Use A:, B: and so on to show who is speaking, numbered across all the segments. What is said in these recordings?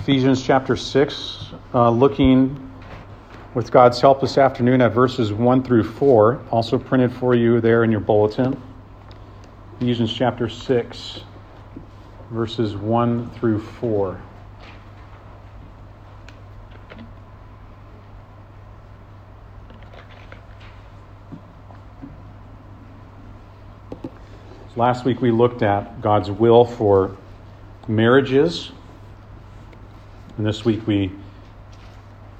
A: Ephesians chapter 6, uh, looking with God's help this afternoon at verses 1 through 4, also printed for you there in your bulletin. Ephesians chapter 6, verses 1 through 4. Last week we looked at God's will for marriages. And this week we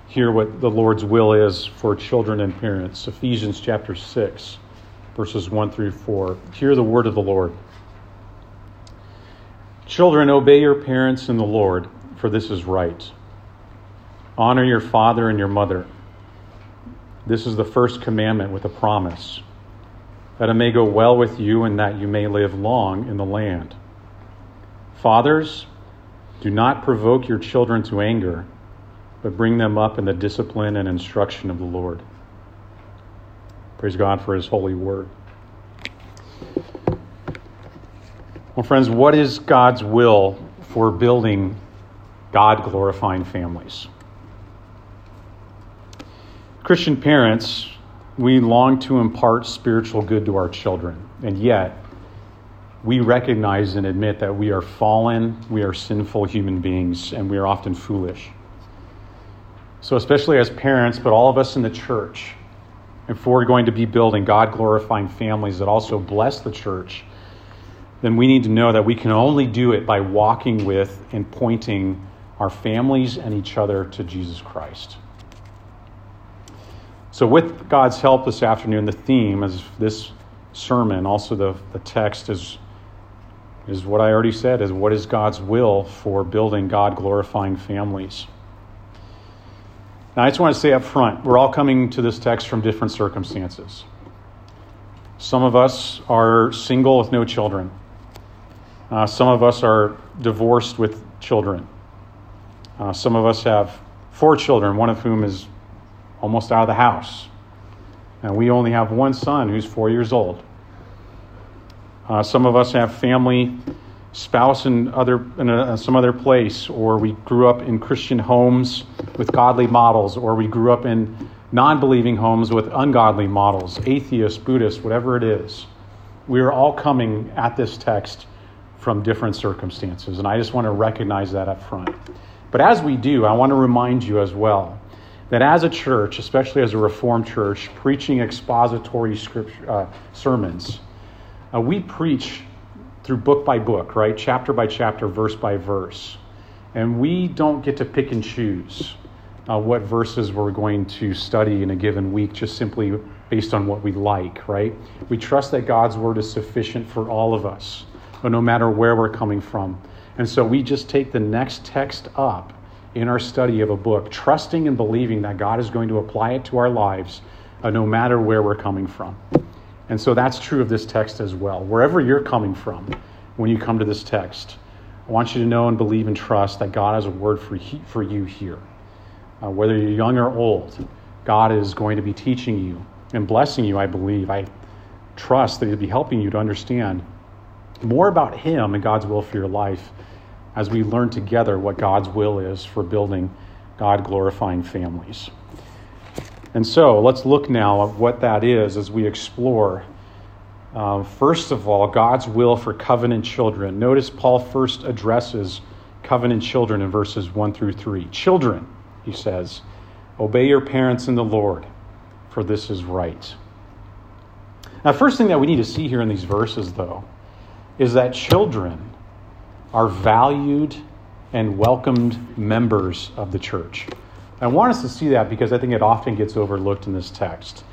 A: hear what the Lord's will is for children and parents. Ephesians chapter 6, verses 1 through 4. Hear the word of the Lord. Children, obey your parents in the Lord, for this is right. Honor your father and your mother. This is the first commandment with a promise that it may go well with you and that you may live long in the land. Fathers, do not provoke your children to anger, but bring them up in the discipline and instruction of the Lord. Praise God for his holy word. Well, friends, what is God's will for building God glorifying families? Christian parents we long to impart spiritual good to our children, and yet we recognize and admit that we are fallen, we are sinful human beings, and we are often foolish. So, especially as parents, but all of us in the church, if we're going to be building God glorifying families that also bless the church, then we need to know that we can only do it by walking with and pointing our families and each other to Jesus Christ. So, with God's help this afternoon, the theme is this sermon, also the, the text is, is what I already said, is what is God's will for building God glorifying families. Now, I just want to say up front, we're all coming to this text from different circumstances. Some of us are single with no children. Uh, some of us are divorced with children. Uh, some of us have four children, one of whom is almost out of the house. And we only have one son who's four years old. Uh, some of us have family, spouse in, other, in a, some other place, or we grew up in Christian homes with godly models, or we grew up in non believing homes with ungodly models, atheists, Buddhists, whatever it is. We are all coming at this text from different circumstances, and I just want to recognize that up front. But as we do, I want to remind you as well that as a church, especially as a Reformed church, preaching expository scripture, uh, sermons, uh, we preach through book by book, right? Chapter by chapter, verse by verse. And we don't get to pick and choose uh, what verses we're going to study in a given week just simply based on what we like, right? We trust that God's word is sufficient for all of us, no matter where we're coming from. And so we just take the next text up in our study of a book, trusting and believing that God is going to apply it to our lives uh, no matter where we're coming from. And so that's true of this text as well. Wherever you're coming from when you come to this text, I want you to know and believe and trust that God has a word for, he, for you here. Uh, whether you're young or old, God is going to be teaching you and blessing you, I believe. I trust that He'll be helping you to understand more about Him and God's will for your life as we learn together what God's will is for building God glorifying families. And so let's look now at what that is as we explore. Uh, first of all, God's will for covenant children. Notice Paul first addresses covenant children in verses 1 through 3. Children, he says, obey your parents in the Lord, for this is right. Now, first thing that we need to see here in these verses, though, is that children are valued and welcomed members of the church. I want us to see that because I think it often gets overlooked in this text.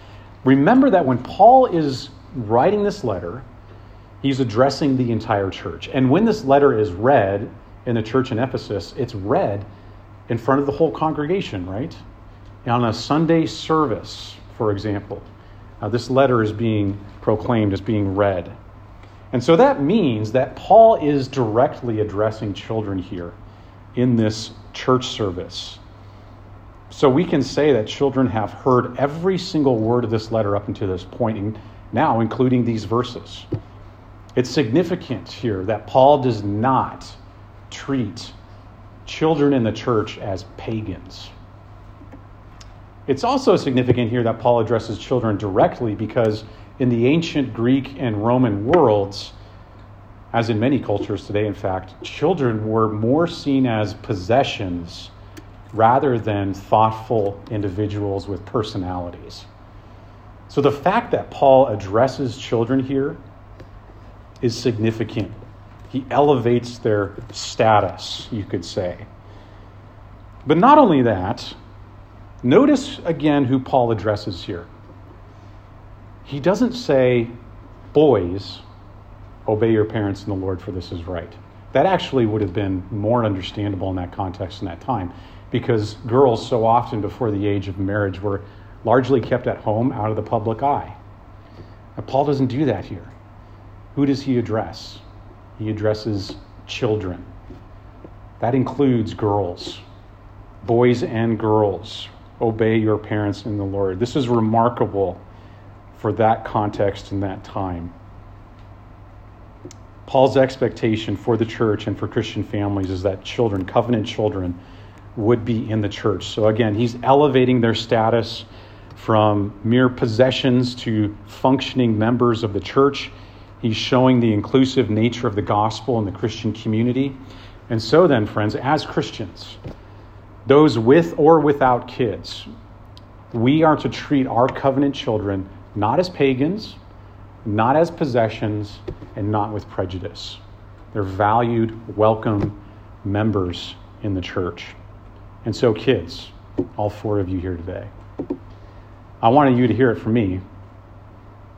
A: Remember that when Paul is writing this letter, he's addressing the entire church. And when this letter is read in the church in Ephesus, it's read in front of the whole congregation, right? On a Sunday service, for example, uh, this letter is being proclaimed as being read. And so that means that Paul is directly addressing children here in this church service. So we can say that children have heard every single word of this letter up until this point, now including these verses. It's significant here that Paul does not treat children in the church as pagans. It's also significant here that Paul addresses children directly because in the ancient Greek and Roman worlds, as in many cultures today, in fact, children were more seen as possessions rather than thoughtful individuals with personalities. So the fact that Paul addresses children here is significant. He elevates their status, you could say. But not only that, notice again who Paul addresses here. He doesn't say, boys, obey your parents in the Lord, for this is right. That actually would have been more understandable in that context in that time because girls, so often before the age of marriage, were largely kept at home out of the public eye. Now, Paul doesn't do that here. Who does he address? He addresses children. That includes girls, boys and girls. Obey your parents in the Lord. This is remarkable for that context and that time. Paul's expectation for the church and for Christian families is that children, covenant children, would be in the church. So again, he's elevating their status from mere possessions to functioning members of the church. He's showing the inclusive nature of the gospel in the Christian community. And so, then, friends, as Christians, those with or without kids, we are to treat our covenant children not as pagans, not as possessions, and not with prejudice. They're valued, welcome members in the church. And so, kids, all four of you here today, I wanted you to hear it from me.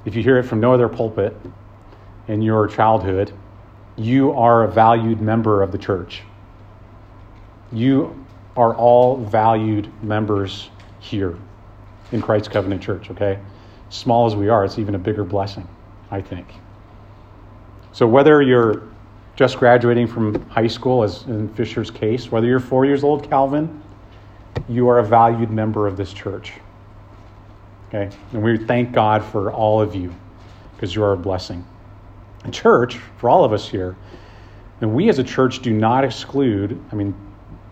A: If you hear it from no other pulpit in your childhood, you are a valued member of the church. You are all valued members here in Christ's Covenant Church, okay? Small as we are, it's even a bigger blessing, I think. So, whether you're just graduating from high school, as in Fisher's case, whether you're four years old, Calvin, you are a valued member of this church. Okay? And we thank God for all of you because you are a blessing. And church, for all of us here, and we as a church do not exclude, I mean,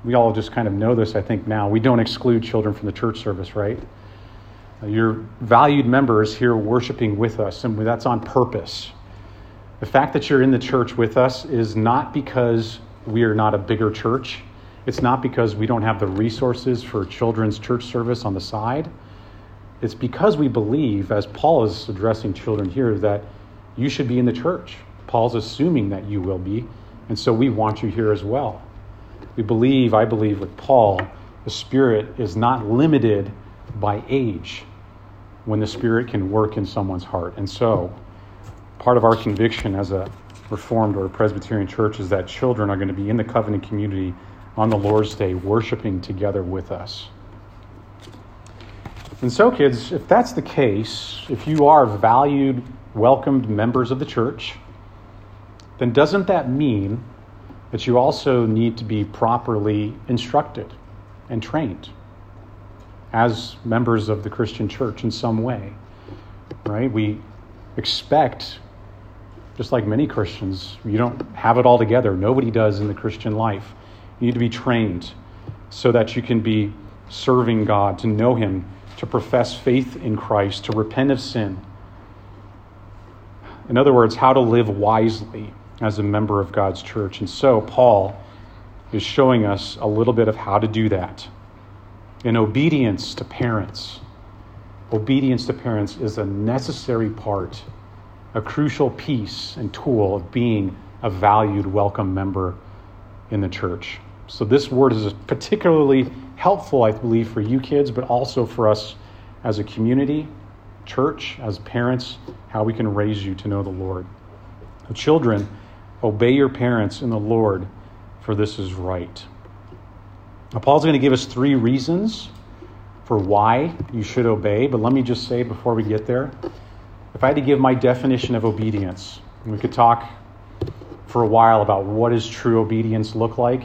A: we all just kind of know this, I think, now. We don't exclude children from the church service, right? You're valued members here worshiping with us, and that's on purpose. The fact that you're in the church with us is not because we are not a bigger church. It's not because we don't have the resources for children's church service on the side. It's because we believe, as Paul is addressing children here, that you should be in the church. Paul's assuming that you will be, and so we want you here as well. We believe, I believe, with Paul, the Spirit is not limited by age when the Spirit can work in someone's heart. And so, part of our conviction as a Reformed or a Presbyterian church is that children are going to be in the covenant community on the Lord's Day, worshiping together with us. And so, kids, if that's the case, if you are valued, welcomed members of the church, then doesn't that mean that you also need to be properly instructed and trained as members of the Christian church in some way? Right? We expect just like many Christians, you don't have it all together. Nobody does in the Christian life. You need to be trained so that you can be serving God, to know Him, to profess faith in Christ, to repent of sin. In other words, how to live wisely as a member of God's church. And so, Paul is showing us a little bit of how to do that. In obedience to parents, obedience to parents is a necessary part a crucial piece and tool of being a valued, welcome member in the church. So, this word is particularly helpful, I believe, for you kids, but also for us as a community, church, as parents, how we can raise you to know the Lord. children, obey your parents in the Lord, for this is right. Now, Paul's going to give us three reasons for why you should obey, but let me just say before we get there if I had to give my definition of obedience, we could talk for a while about what does true obedience look like.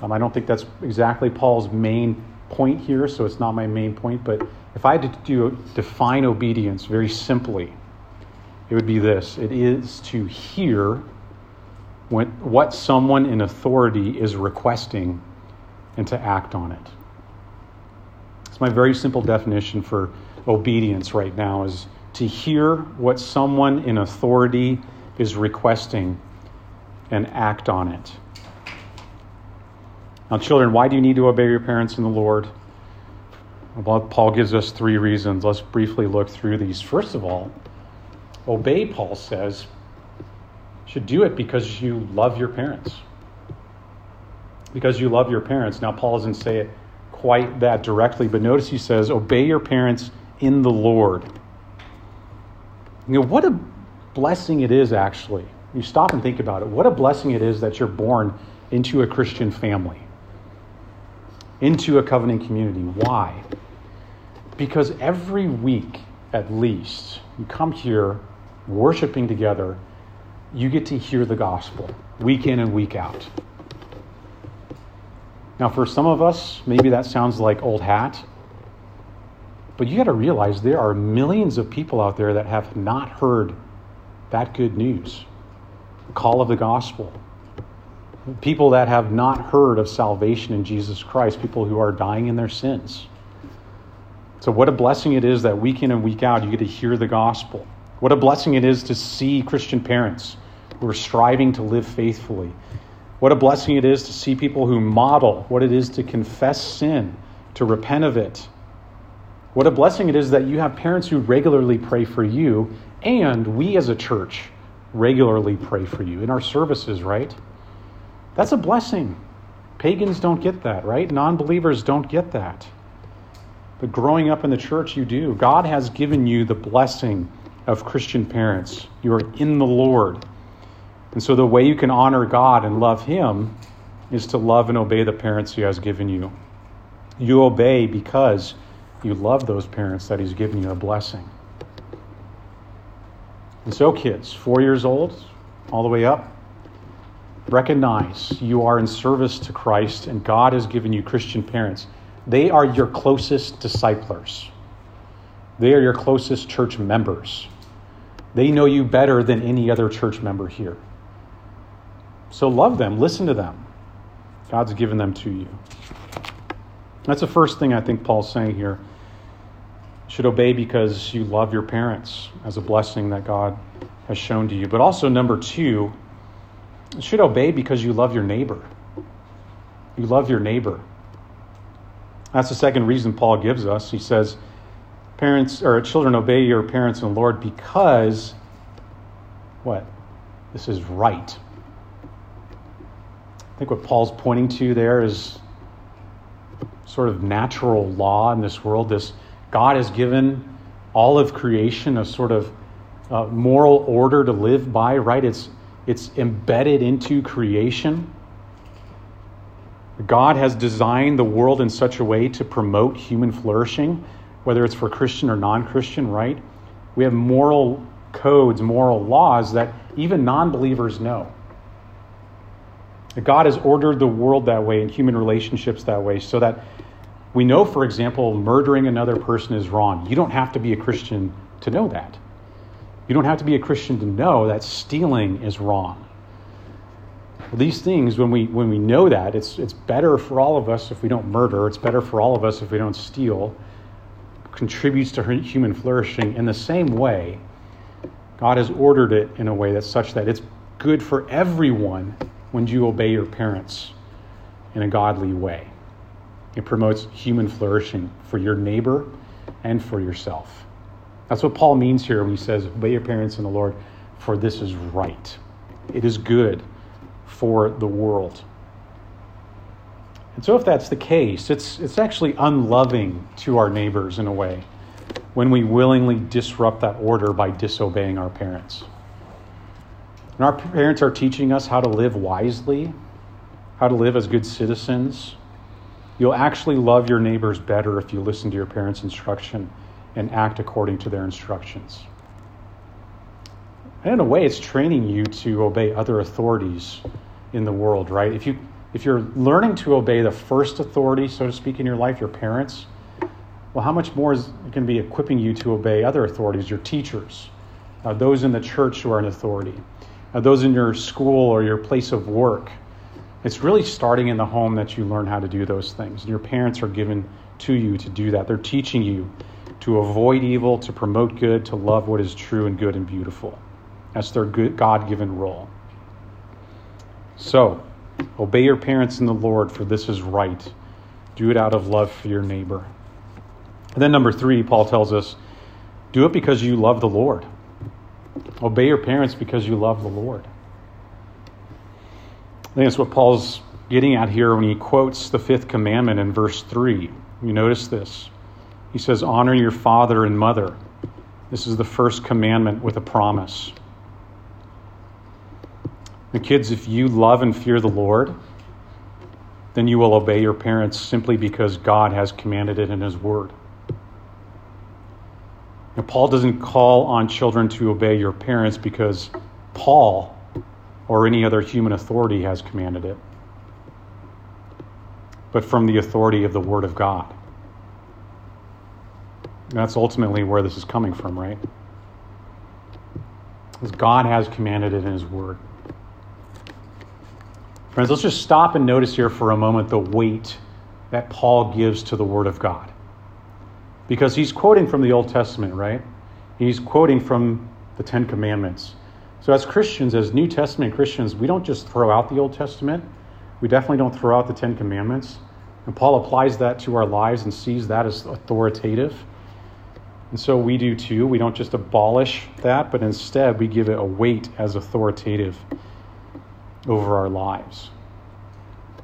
A: Um, I don't think that's exactly Paul's main point here, so it's not my main point. But if I had to do, define obedience very simply, it would be this it is to hear when, what someone in authority is requesting and to act on it. It's my very simple definition for obedience right now is to hear what someone in authority is requesting and act on it. Now, children, why do you need to obey your parents in the Lord? Well, Paul gives us three reasons. Let's briefly look through these. First of all, obey, Paul says, should do it because you love your parents. Because you love your parents. Now, Paul doesn't say it quite that directly, but notice he says, obey your parents in the Lord. You know, what a blessing it is, actually. You stop and think about it. What a blessing it is that you're born into a Christian family, into a covenant community. Why? Because every week, at least, you come here worshiping together you get to hear the gospel week in and week out. Now, for some of us, maybe that sounds like old hat, but you got to realize there are millions of people out there that have not heard that good news the call of the gospel. People that have not heard of salvation in Jesus Christ, people who are dying in their sins. So, what a blessing it is that week in and week out you get to hear the gospel. What a blessing it is to see Christian parents who are striving to live faithfully. What a blessing it is to see people who model what it is to confess sin, to repent of it. What a blessing it is that you have parents who regularly pray for you, and we as a church regularly pray for you in our services, right? That's a blessing. Pagans don't get that, right? Non believers don't get that. But growing up in the church, you do. God has given you the blessing of Christian parents. You are in the Lord. And so the way you can honor God and love Him is to love and obey the parents He has given you. You obey because you love those parents that He's given you a blessing. And so, kids, four years old, all the way up, recognize you are in service to Christ and God has given you Christian parents. They are your closest disciplers, they are your closest church members. They know you better than any other church member here. So love them, listen to them. God's given them to you. That's the first thing I think Paul's saying here. Should obey because you love your parents as a blessing that God has shown to you. But also, number two, should obey because you love your neighbor. You love your neighbor. That's the second reason Paul gives us. He says, Parents or children, obey your parents the Lord because what? This is right I think what Paul's pointing to there is sort of natural law in this world. This God has given all of creation a sort of uh, moral order to live by, right? It's, it's embedded into creation. God has designed the world in such a way to promote human flourishing, whether it's for Christian or non Christian, right? We have moral codes, moral laws that even non believers know. God has ordered the world that way and human relationships that way so that we know, for example, murdering another person is wrong. You don't have to be a Christian to know that. You don't have to be a Christian to know that stealing is wrong. These things, when we, when we know that, it's, it's better for all of us if we don't murder, it's better for all of us if we don't steal, contributes to human flourishing. In the same way, God has ordered it in a way that's such that it's good for everyone when you obey your parents in a godly way. It promotes human flourishing for your neighbor and for yourself. That's what Paul means here when he says, Obey your parents in the Lord, for this is right. It is good for the world. And so, if that's the case, it's, it's actually unloving to our neighbors in a way when we willingly disrupt that order by disobeying our parents. And our parents are teaching us how to live wisely, how to live as good citizens. You'll actually love your neighbors better if you listen to your parents' instruction and act according to their instructions. And in a way, it's training you to obey other authorities in the world, right? If, you, if you're learning to obey the first authority, so to speak, in your life, your parents, well, how much more is it going to be equipping you to obey other authorities, your teachers, uh, those in the church who are in authority? uh, those in your school or your place of work, It's really starting in the home that you learn how to do those things. And Your parents are given to you to do that. They're teaching you to avoid evil, to promote good, to love what is true and good and beautiful. That's their God given role. So, obey your parents in the Lord, for this is right. Do it out of love for your neighbor. And then, number three, Paul tells us do it because you love the Lord. Obey your parents because you love the Lord. I think that's what Paul's getting at here when he quotes the fifth commandment in verse 3. You notice this. He says, Honor your father and mother. This is the first commandment with a promise. The kids, if you love and fear the Lord, then you will obey your parents simply because God has commanded it in His Word. Now, Paul doesn't call on children to obey your parents because Paul or any other human authority has commanded it, but from the authority of the Word of God. That's ultimately where this is coming from, right? Because God has commanded it in His Word. Friends, let's just stop and notice here for a moment the weight that Paul gives to the Word of God. Because he's quoting from the Old Testament, right? He's quoting from the Ten Commandments. So, as Christians, as New Testament Christians, we don't just throw out the Old Testament. We definitely don't throw out the Ten Commandments. And Paul applies that to our lives and sees that as authoritative. And so we do too. We don't just abolish that, but instead we give it a weight as authoritative over our lives.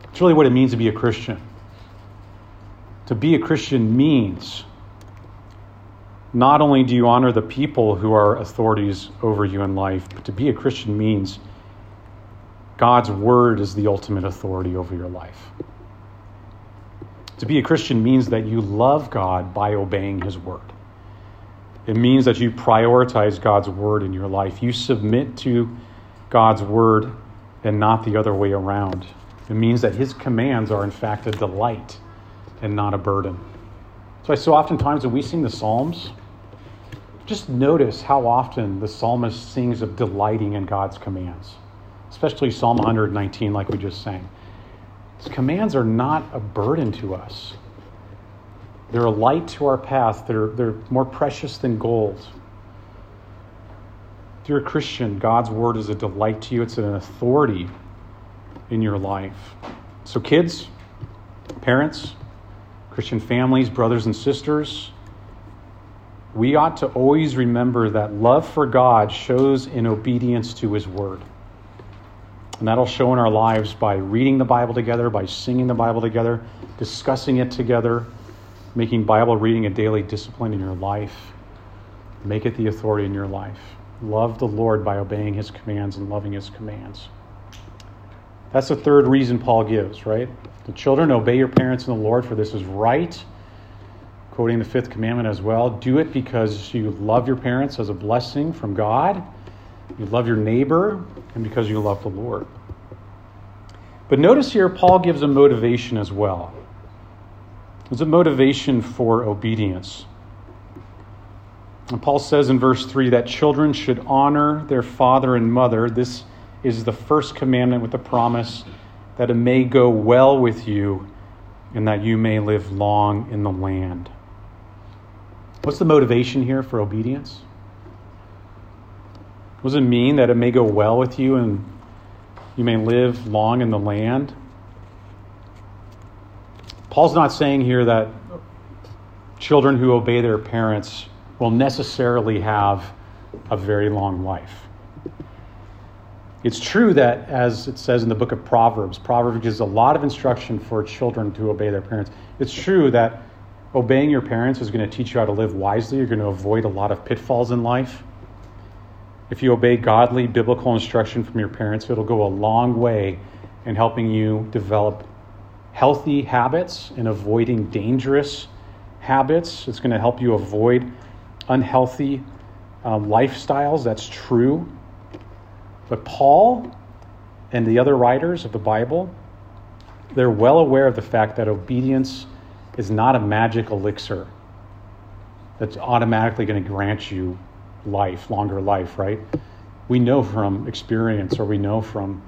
A: It's really what it means to be a Christian. To be a Christian means not only do you honor the people who are authorities over you in life, but to be a Christian means God's word is the ultimate authority over your life. To be a Christian means that you love God by obeying his word. It means that you prioritize God's word in your life. You submit to God's word and not the other way around. It means that his commands are, in fact, a delight and not a burden. So, so oftentimes when we sing the Psalms, just notice how often the psalmist sings of delighting in God's commands, especially Psalm 119, like we just sang. His commands are not a burden to us. They're a light to our path. They're, they're more precious than gold. If you're a Christian, God's word is a delight to you, it's an authority in your life. So, kids, parents, Christian families, brothers and sisters, we ought to always remember that love for God shows in obedience to His Word. And that'll show in our lives by reading the Bible together, by singing the Bible together, discussing it together, making Bible reading a daily discipline in your life. Make it the authority in your life. Love the Lord by obeying His commands and loving His commands. That's the third reason Paul gives, right? The children, obey your parents in the Lord, for this is right quoting the fifth commandment as well. Do it because you love your parents as a blessing from God, you love your neighbor, and because you love the Lord. But notice here, Paul gives a motivation as well. There's a motivation for obedience. And Paul says in verse 3 that children should honor their father and mother. This is the first commandment with the promise that it may go well with you and that you may live long in the land. What's the motivation here for obedience? What does it mean that it may go well with you and you may live long in the land? Paul's not saying here that children who obey their parents will necessarily have a very long life. It's true that, as it says in the book of Proverbs, Proverbs gives a lot of instruction for children to obey their parents. It's true that obeying your parents is going to teach you how to live wisely. You're going to avoid a lot of pitfalls in life. If you obey godly biblical instruction from your parents, it'll go a long way in helping you develop healthy habits and avoiding dangerous habits. It's going to help you avoid unhealthy um, lifestyles. That's true. But Paul and the other writers of the Bible, they're well aware of the fact that obedience is not a magic elixir that's automatically going to grant you life, longer life, right? We know from experience or we know from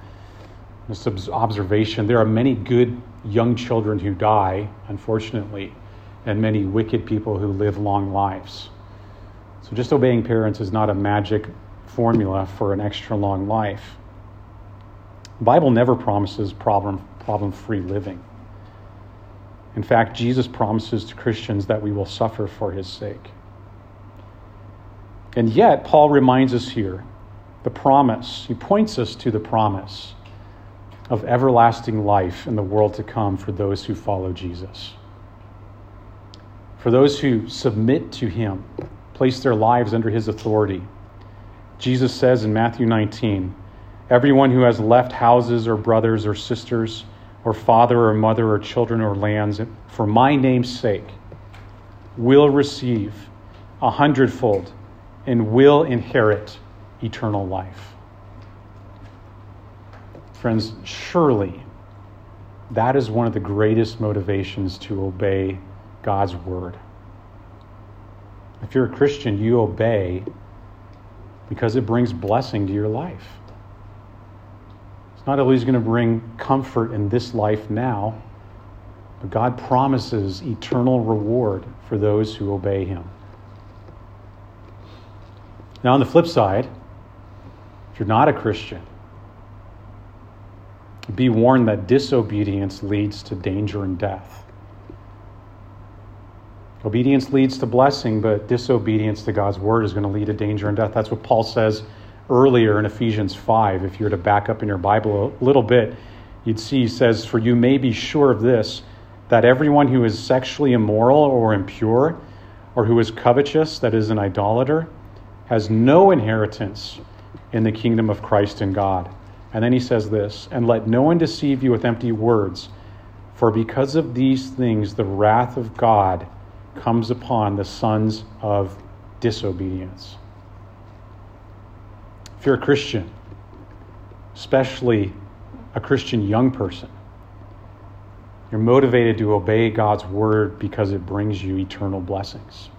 A: observation there are many good young children who die, unfortunately, and many wicked people who live long lives. So just obeying parents is not a magic formula for an extra long life. The Bible never promises problem problem free living. In fact, Jesus promises to Christians that we will suffer for his sake. And yet, Paul reminds us here the promise, he points us to the promise of everlasting life in the world to come for those who follow Jesus. For those who submit to him, place their lives under his authority. Jesus says in Matthew 19, Everyone who has left houses or brothers or sisters or father or mother or children or lands for my name's sake will receive a hundredfold and will inherit eternal life. Friends, surely that is one of the greatest motivations to obey God's word. If you're a Christian, you obey because it brings blessing to your life. It's not always going to bring comfort in this life now, but God promises eternal reward for those who obey Him. Now, on the flip side, if you're not a Christian, be warned that disobedience leads to danger and death. Obedience leads to blessing, but disobedience to God's word is going to lead to danger and death. That's what Paul says earlier in Ephesians 5. If you were to back up in your Bible a little bit, you'd see he says, For you may be sure of this, that everyone who is sexually immoral or impure, or who is covetous, that is, an idolater, has no inheritance in the kingdom of Christ and God. And then he says this, And let no one deceive you with empty words, for because of these things the wrath of God comes upon the sons of disobedience. If you're a Christian, especially a Christian young person, you're motivated to obey God's word because it brings you eternal blessings.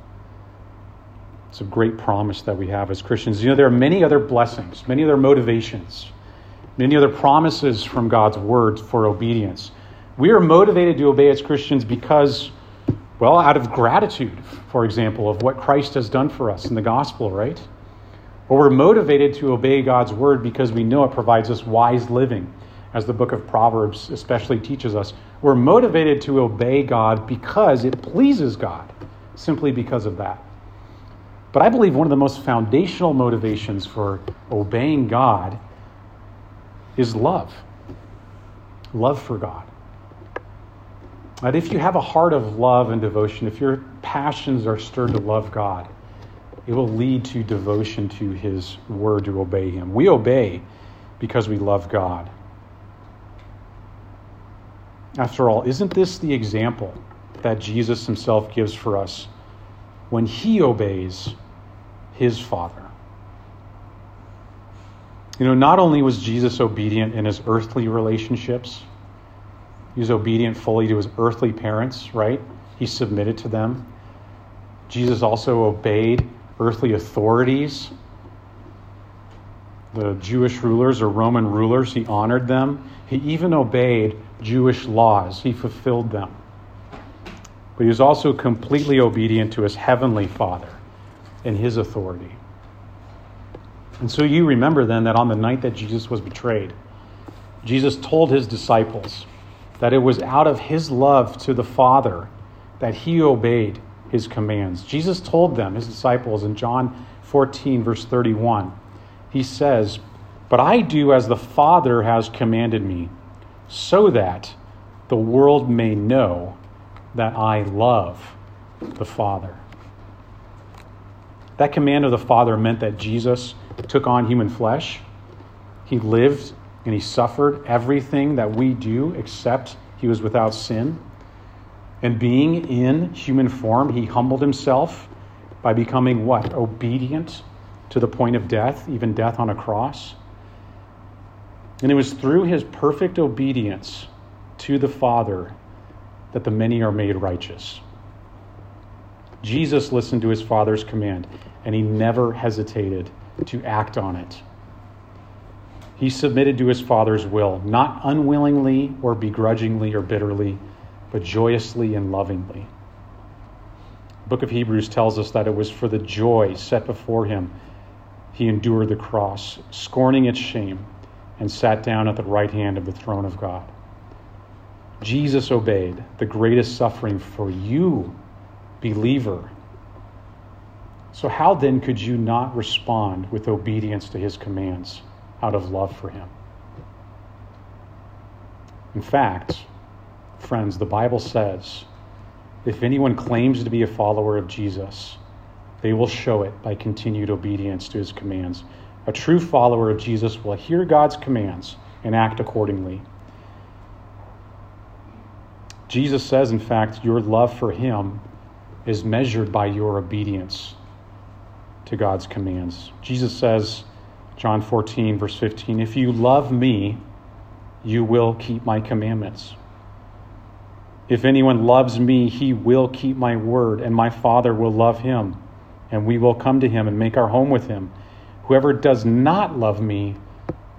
A: It's a great promise that we have as Christians. You know, there are many other blessings, many other motivations, many other promises from God's word for obedience. We are motivated to obey as Christians because, well, out of gratitude, for example, of what Christ has done for us in the gospel, right? Or we're motivated to obey God's word because we know it provides us wise living, as the book of Proverbs especially teaches us. We're motivated to obey God because it pleases God, simply because of that. But I believe one of the most foundational motivations for obeying God is love love for God. That if you have a heart of love and devotion, if your passions are stirred to love God, it will lead to devotion to His word to obey Him. We obey because we love God. After all, isn't this the example that Jesus Himself gives for us when He obeys His Father? You know, not only was Jesus obedient in his earthly relationships, he was obedient fully to his earthly parents, right? He submitted to them. Jesus also obeyed earthly authorities, the Jewish rulers or Roman rulers, he honored them. He even obeyed Jewish laws, he fulfilled them. But he was also completely obedient to his heavenly Father and his authority. And so you remember then that on the night that Jesus was betrayed, Jesus told his disciples that it was out of his love to the Father that he obeyed his commands. Jesus told them, his disciples, in John 14, verse 31, he says, But I do as the Father has commanded me, so that the world may know that I love the Father. That command of the Father meant that Jesus took on human flesh. He lived and he suffered everything that we do, except he was without sin. And being in human form, he humbled himself by becoming what? Obedient to the point of death, even death on a cross. And it was through his perfect obedience to the Father that the many are made righteous. Jesus listened to his Father's command, and he never hesitated to act on it. He submitted to his Father's will, not unwillingly or begrudgingly or bitterly, but joyously and lovingly. The book of Hebrews tells us that it was for the joy set before him he endured the cross, scorning its shame, and sat down at the right hand of the throne of God. Jesus obeyed the greatest suffering for you, believer. So, how then could you not respond with obedience to his commands? out of love for him. In fact, friends, the Bible says if anyone claims to be a follower of Jesus, they will show it by continued obedience to his commands. A true follower of Jesus will hear God's commands and act accordingly. Jesus says, in fact, your love for him is measured by your obedience to God's commands. Jesus says, John 14, verse 15 If you love me, you will keep my commandments. If anyone loves me, he will keep my word, and my Father will love him, and we will come to him and make our home with him. Whoever does not love me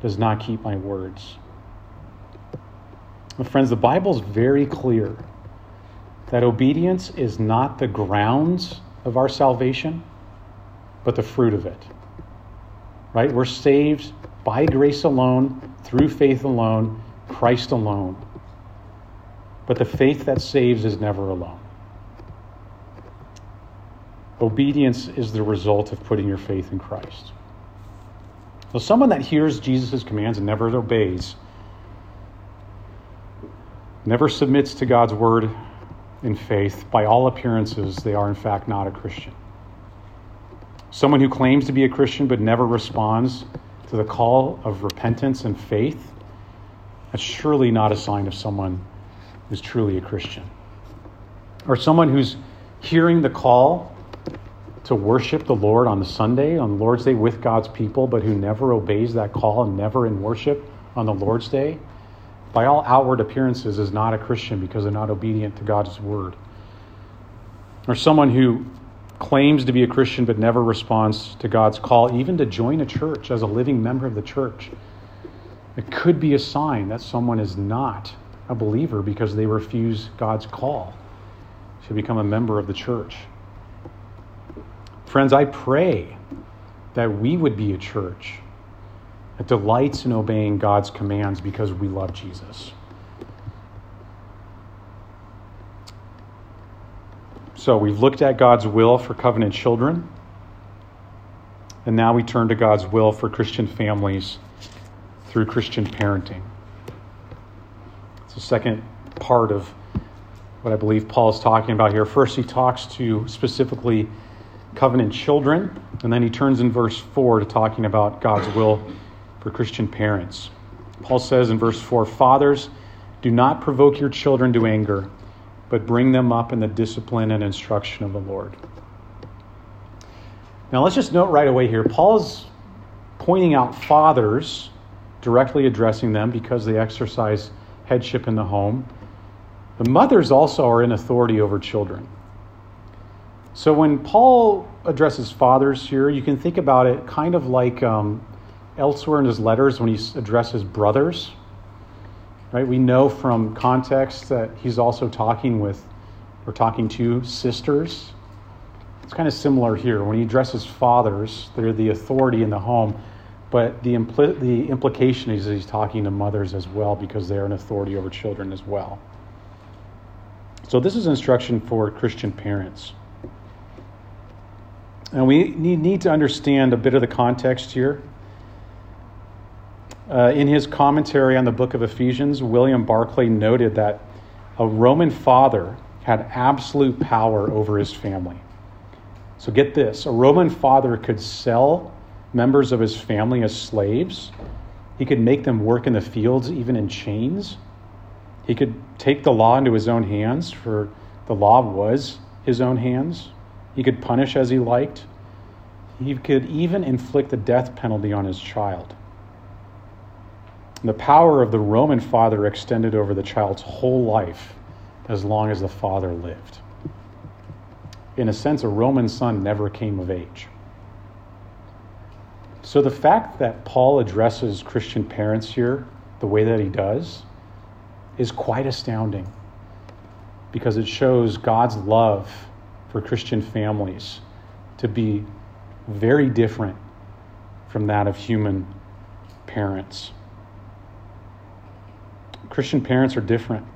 A: does not keep my words. Friends, the Bible is very clear that obedience is not the grounds of our salvation, but the fruit of it right? We're saved by grace alone, through faith alone, Christ alone. But the faith that saves is never alone. Obedience is the result of putting your faith in Christ. So, someone that hears Jesus' commands and never obeys, never submits to God's word in faith, by all appearances, they are in fact not a Christian. Someone who claims to be a Christian but never responds to the call of repentance and faith, that's surely not a sign of someone who's truly a Christian. Or someone who's hearing the call to worship the Lord on the Sunday, on the Lord's Day with God's people, but who never obeys that call and never in worship on the Lord's Day, by all outward appearances, is not a Christian because they're not obedient to God's word. Or someone who claims to be a Christian but never responds to God's call, even to join a church as a living member of the church, it could be a sign that someone is not a believer because they refuse God's call to become a member of the church. Friends, I pray that we would be a church that delights in obeying God's commands because we love Jesus. So we've looked at God's will for covenant children, and now we turn to God's will for Christian families through Christian parenting. It's the second part of what I believe Paul is talking about here. First, he talks to specifically covenant children, and then he turns in verse 4 to talking about God's will for Christian parents. Paul says in verse 4 Fathers, do not provoke your children to anger but bring them up in the discipline and instruction of the Lord. Now, let's just note right away here Paul's pointing out fathers, directly addressing them because they exercise headship in the home. The mothers also are in authority over children. So when Paul addresses fathers here, you can think about it kind of like um, elsewhere in his letters when he addresses brothers Right? We know from context that he's also talking with or talking to sisters. It's kind of similar here. When he addresses fathers, they're the authority in the home, but the, impl- the implication is he's talking to mothers as well because they're an authority over children as well. So, this is instruction for Christian parents. And we need, to understand a bit of the context here. Uh, in his commentary on the book of Ephesians, William Barclay noted that a Roman father had absolute power over his family. So get this a Roman father could sell members of his family as slaves, he could make them work in the fields, even in chains. He could take the law into his own hands, for the law was his own hands. He could punish as he liked. He could even inflict the death penalty on his child. The power of the Roman father extended over the child's whole life as long as the father lived. In a sense, a Roman son never came of age. So the fact that Paul addresses Christian parents here the way that he does is quite astounding because it shows God's love for Christian families to be very different from that of human parents. Christian parents are different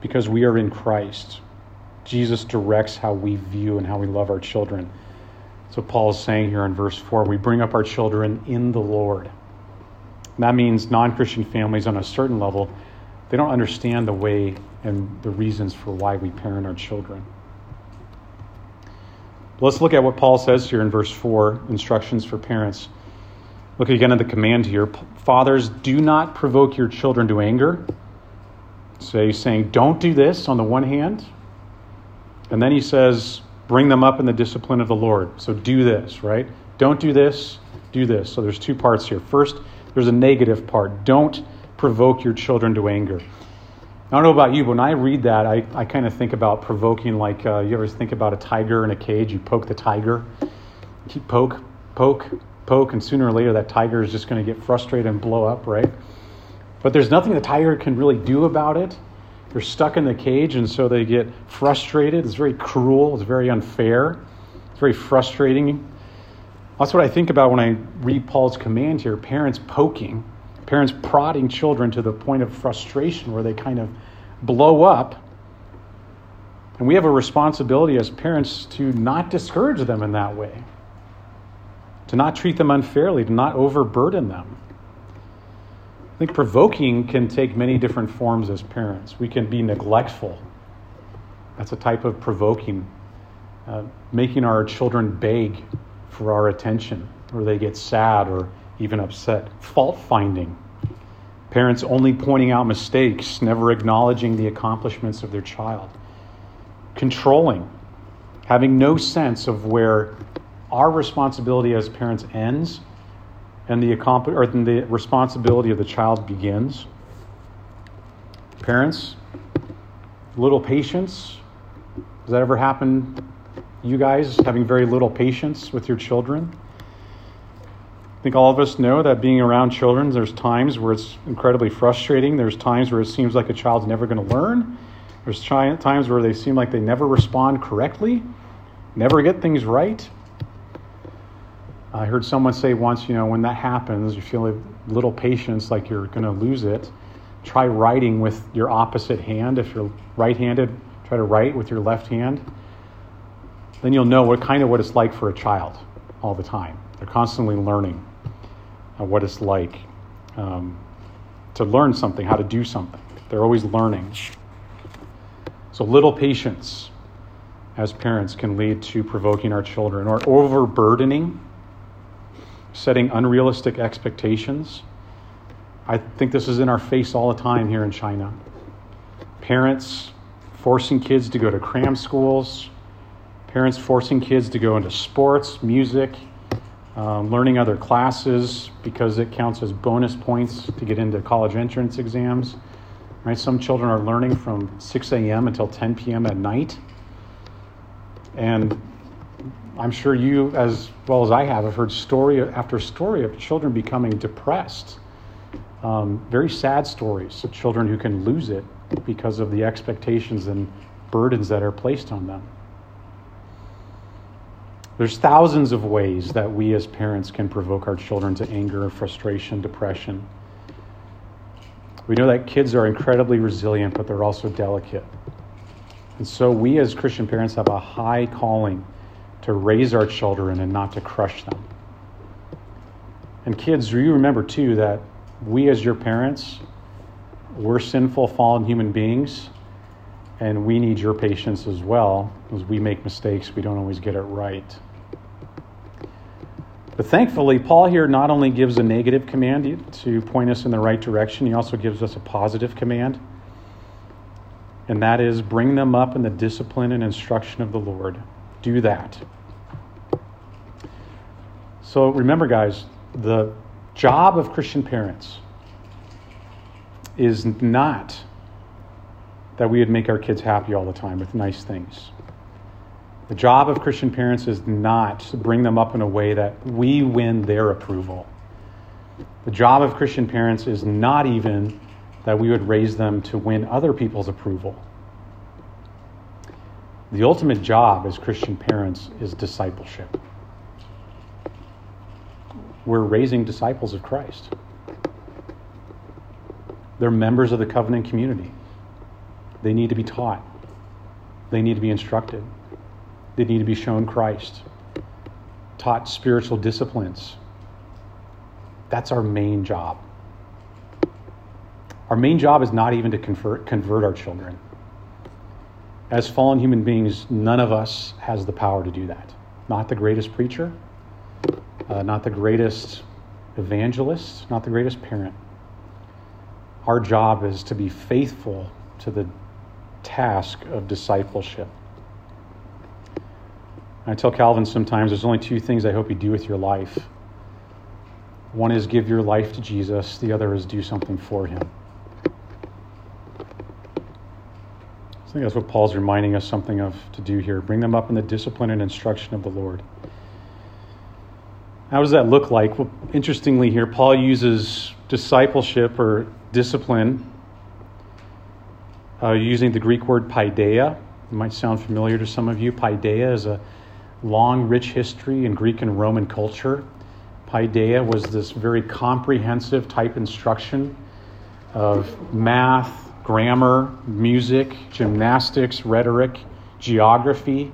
A: because we are in Christ. Jesus directs how we view and how we love our children. So Paul is saying here in verse 4 we bring up our children in the Lord. And that means non Christian families on a certain level, they don't understand the way and the reasons for why we parent our children. Let's look at what Paul says here in verse 4 instructions for parents. Look again at the command here. Fathers, do not provoke your children to anger. So he's saying, don't do this on the one hand. And then he says, bring them up in the discipline of the Lord. So do this, right? Don't do this, do this. So there's two parts here. First, there's a negative part. Don't provoke your children to anger. I don't know about you, but when I read that, I, I kind of think about provoking like uh, you ever think about a tiger in a cage? You poke the tiger, you poke, poke, poke, and sooner or later that tiger is just going to get frustrated and blow up, right? But there's nothing the tiger can really do about it. They're stuck in the cage, and so they get frustrated. It's very cruel, it's very unfair, it's very frustrating. That's what I think about when I read Paul's command here parents poking, parents prodding children to the point of frustration where they kind of blow up. And we have a responsibility as parents to not discourage them in that way, to not treat them unfairly, to not overburden them. I think provoking can take many different forms as parents. We can be neglectful. That's a type of provoking, uh, making our children beg for our attention, or they get sad or even upset. Fault finding. Parents only pointing out mistakes, never acknowledging the accomplishments of their child. Controlling, having no sense of where our responsibility as parents ends and the, or the responsibility of the child begins. Parents, little patience. Does that ever happen? You guys having very little patience with your children? I think all of us know that being around children, there's times where it's incredibly frustrating. There's times where it seems like a child's never going to learn. There's times where they seem like they never respond correctly, never get things right. I heard someone say once, you know, when that happens, you feel a little patience, like you're going to lose it. Try writing with your opposite hand. If you're right handed, try to write with your left hand. Then you'll know what kind of what it's like for a child all the time. They're constantly learning uh, what it's like um, to learn something, how to do something. They're always learning. So, little patience as parents can lead to provoking our children or overburdening setting unrealistic expectations. I think this is in our face all the time here in China. Parents forcing kids to go to cram schools, parents forcing kids to go into sports, music, um, learning other classes because it counts as bonus points to get into college entrance exams. Right? Some children are learning from 6 a.m. until 10 p.m. at night. And I'm sure you, as well as I have, have heard story after story of children becoming depressed. Um, very sad stories of children who can lose it because of the expectations and burdens that are placed on them. There's thousands of ways that we as parents can provoke our children to anger, frustration, depression. We know that kids are incredibly resilient, but they're also delicate. And so we as Christian parents have a high calling to raise our children and not to crush them. And kids, you remember too that we, as your parents, we're sinful, fallen human beings, and we need your patience as well. As we make mistakes, we don't always get it right. But thankfully, Paul here not only gives a negative command to point us in the right direction, he also gives us a positive command. And that is bring them up in the discipline and instruction of the Lord do that. So remember, guys, the job of Christian parents is not that we would make our kids happy all the time with nice things. The job of Christian parents is not to bring them up in a way that we win their approval. The job of Christian parents is not even that we would raise them to win other people's approval. The ultimate job as Christian parents is discipleship. We're raising disciples of Christ. They're members of the covenant community. They need to be taught, they need to be instructed, they need to be shown Christ, taught spiritual disciplines. That's our main job. Our main job is not even to convert, convert our children. As fallen human beings, none of us has the power to do that. Not the greatest preacher, uh, not the greatest evangelist, not the greatest parent. Our job is to be faithful to the task of discipleship. I tell Calvin sometimes there's only two things I hope you do with your life. One is give your life to Jesus, the other is do something for him. I think that's what Paul's reminding us something of to do here. Bring them up in the discipline and instruction of the Lord. How does that look like? Well, interestingly, here, Paul uses discipleship or discipline uh, using the Greek word paideia. It might sound familiar to some of you. Paideia is a long, rich history in Greek and Roman culture. Paideia was this very comprehensive type instruction of math, grammar, music, gymnastics, rhetoric, geography,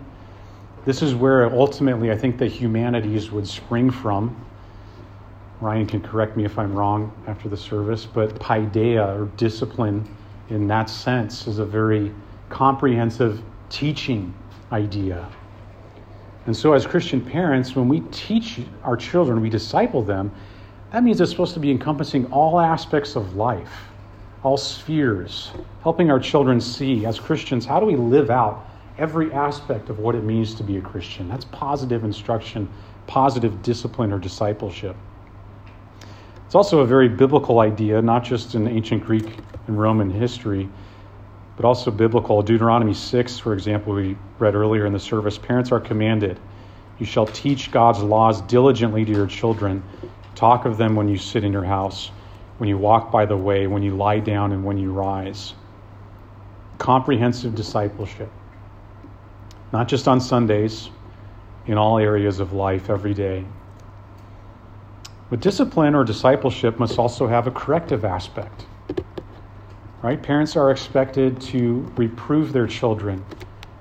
A: this is where ultimately I think the humanities would spring from. Ryan can correct me if I'm wrong after the service, but paideia or discipline in that sense is a very comprehensive teaching idea. And so, as Christian parents, when we teach our children, we disciple them, that means it's supposed to be encompassing all aspects of life, all spheres, helping our children see, as Christians, how do we live out every aspect of what it means to be a Christian. That's positive instruction, positive discipline or discipleship. It's also a very biblical idea, not just in ancient Greek and Roman history, but also biblical. Deuteronomy 6, for example, we read earlier in the service parents are commanded, You shall teach God's laws diligently to your children. Talk of them when you sit in your house, when you walk by the way, when you lie down, and when you rise. Comprehensive discipleship not just on Sundays, in all areas of life every day. But discipline or discipleship must also have a corrective aspect. Right? Parents are expected to reprove their children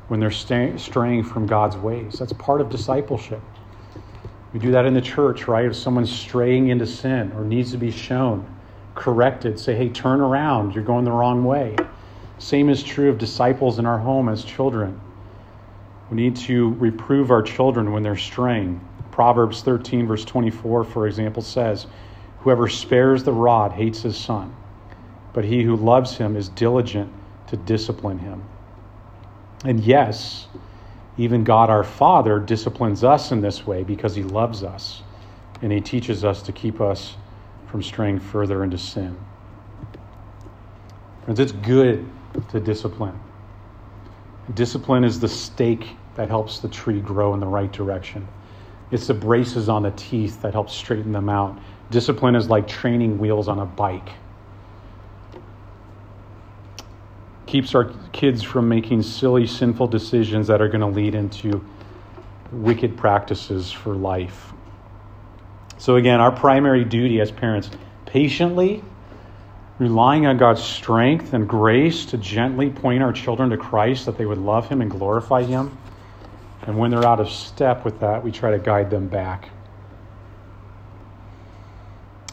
A: when they're stay, straying from God's ways. That's part of discipleship. We do that in the church, right? If someone's straying into sin or needs to be shown, corrected, say, hey, turn around, you're going the wrong way. Same is true of disciples in our home as children. We need to reprove our children when they're straying. Proverbs 13, verse 24, for example, says, Whoever spares the rod hates his son, but he who loves him is diligent to discipline him. And yes, even God our Father disciplines us in this way because he loves us and he teaches us to keep us from straying further into sin. Friends, it's good to discipline. Discipline is the stake that helps the tree grow in the right direction. It's the braces on the teeth that help straighten them out. Discipline is like training wheels on a bike. Keeps our kids from making silly, sinful decisions that are going to lead into wicked practices for life. So, again, our primary duty as parents patiently relying on God's strength and grace to gently point our children to Christ that they would love Him and glorify Him. And when they're out of step with that, we try to guide them back.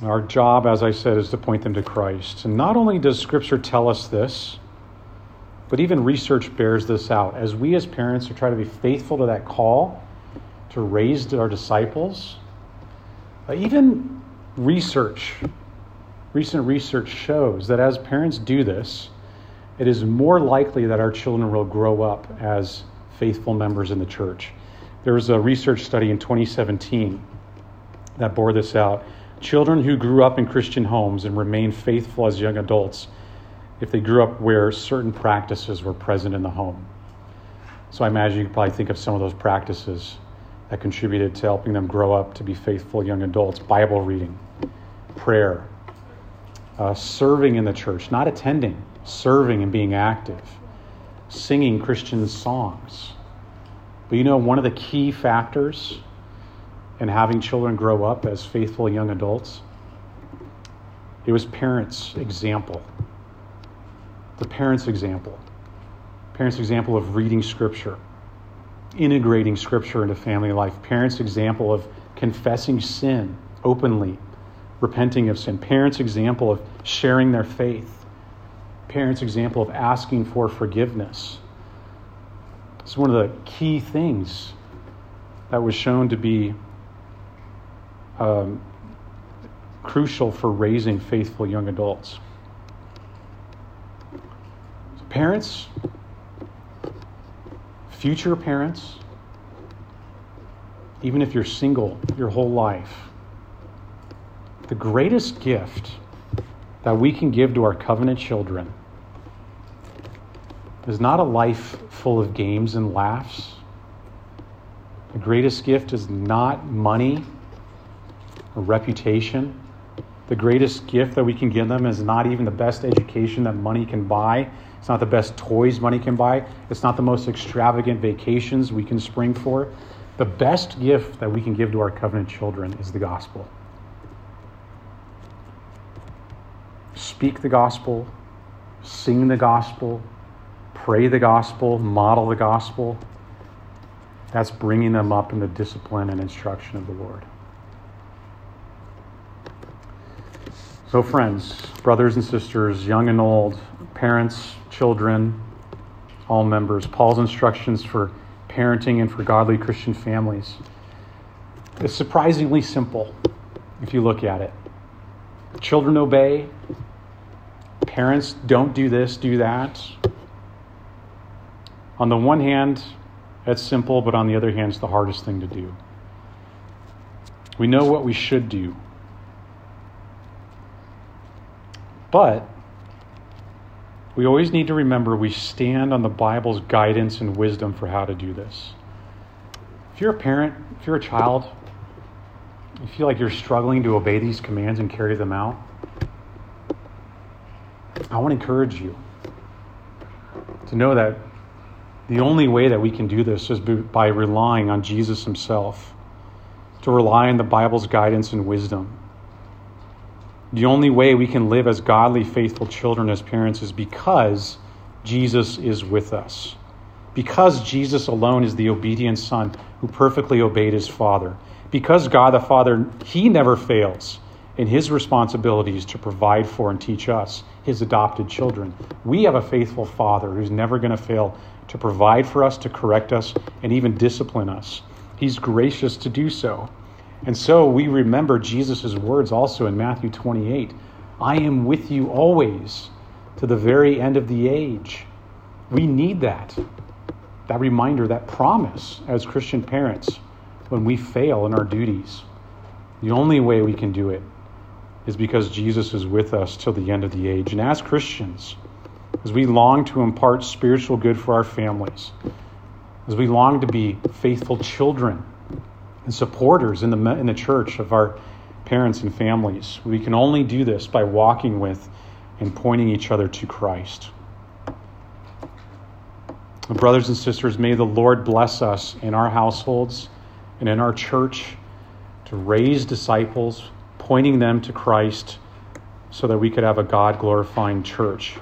A: Our job, as I said, is to point them to Christ. And not only does Scripture tell us this, but even research bears this out. As we as parents are trying to be faithful to that call to raise our disciples, uh, even research recent research shows that as parents do this, it is more likely that our children will grow up as faithful members in the church. There was a research study in 2017 that bore this out. Children who grew up in Christian homes and remained faithful as young adults, if they grew up where certain practices were present in the home. So I imagine you could probably think of some of those practices that contributed to helping them grow up to be faithful young adults Bible reading, prayer, uh, serving in the church, not attending, serving and being active, singing Christian songs. But you know, one of the key factors in having children grow up as faithful young adults, it was parents' example. The parents' example. Parents' example of reading Scripture, integrating Scripture into family life. Parents' example of confessing sin openly, repenting of sin. Parents' example of sharing their faith. Parents' example of asking for forgiveness. It's one of the key things that was shown to be um, crucial for raising faithful young adults. So parents, future parents, even if you're single your whole life, the greatest gift that we can give to our covenant children is not a life full of games and laughs. The greatest gift is not money or reputation. The greatest gift that we can give them is not even the best education that money can buy. It's not the best toys money can buy. It's not the most extravagant vacations we can spring for. The best gift that we can give to our covenant children is the gospel. Speak the gospel, sing the gospel, pray the gospel, model the gospel. That's bringing them up in the discipline and instruction of the Lord. So, friends, brothers and sisters, young and old, parents, children, all members, Paul's instructions for parenting and for godly Christian families is surprisingly simple if you look at it. Children obey, parents don't do this, do that. On the one hand, that's simple, but on the other hand, it's the hardest thing to do. We know what we should do But we always need to remember we stand on the Bible's guidance and wisdom for how to do this. If you're a parent, if you're a child, you feel like you're struggling to obey these commands and carry them out, I want to encourage you to know that the only way that we can do this is by relying on Jesus himself, to rely on the Bible's guidance and wisdom. The only way we can live as godly, faithful children as parents is because Jesus is with us. Because Jesus alone is the obedient Son who perfectly obeyed his Father. Because God the Father, he never fails in his responsibilities to provide for and teach us, his adopted children. We have a faithful Father who's never going to fail to provide for us, to correct us, and even discipline us. He's gracious to do so. And so we remember Jesus' words also in Matthew 28 I am with you always to the very end of the age. We need that, that reminder, that promise as Christian parents when we fail in our duties. The only way we can do it is because Jesus is with us till the end of the age. And as Christians, as we long to impart spiritual good for our families, as we long to be faithful children and supporters in the, in the church of our parents and families. We can only do this by walking with and pointing each other to Christ. Brothers and sisters, may the Lord bless us in our households and in our church to raise disciples, pointing them to Christ so that we could have a God glorifying church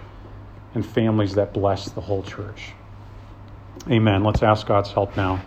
A: and families that bless the whole church. Amen. Let's ask God's help now.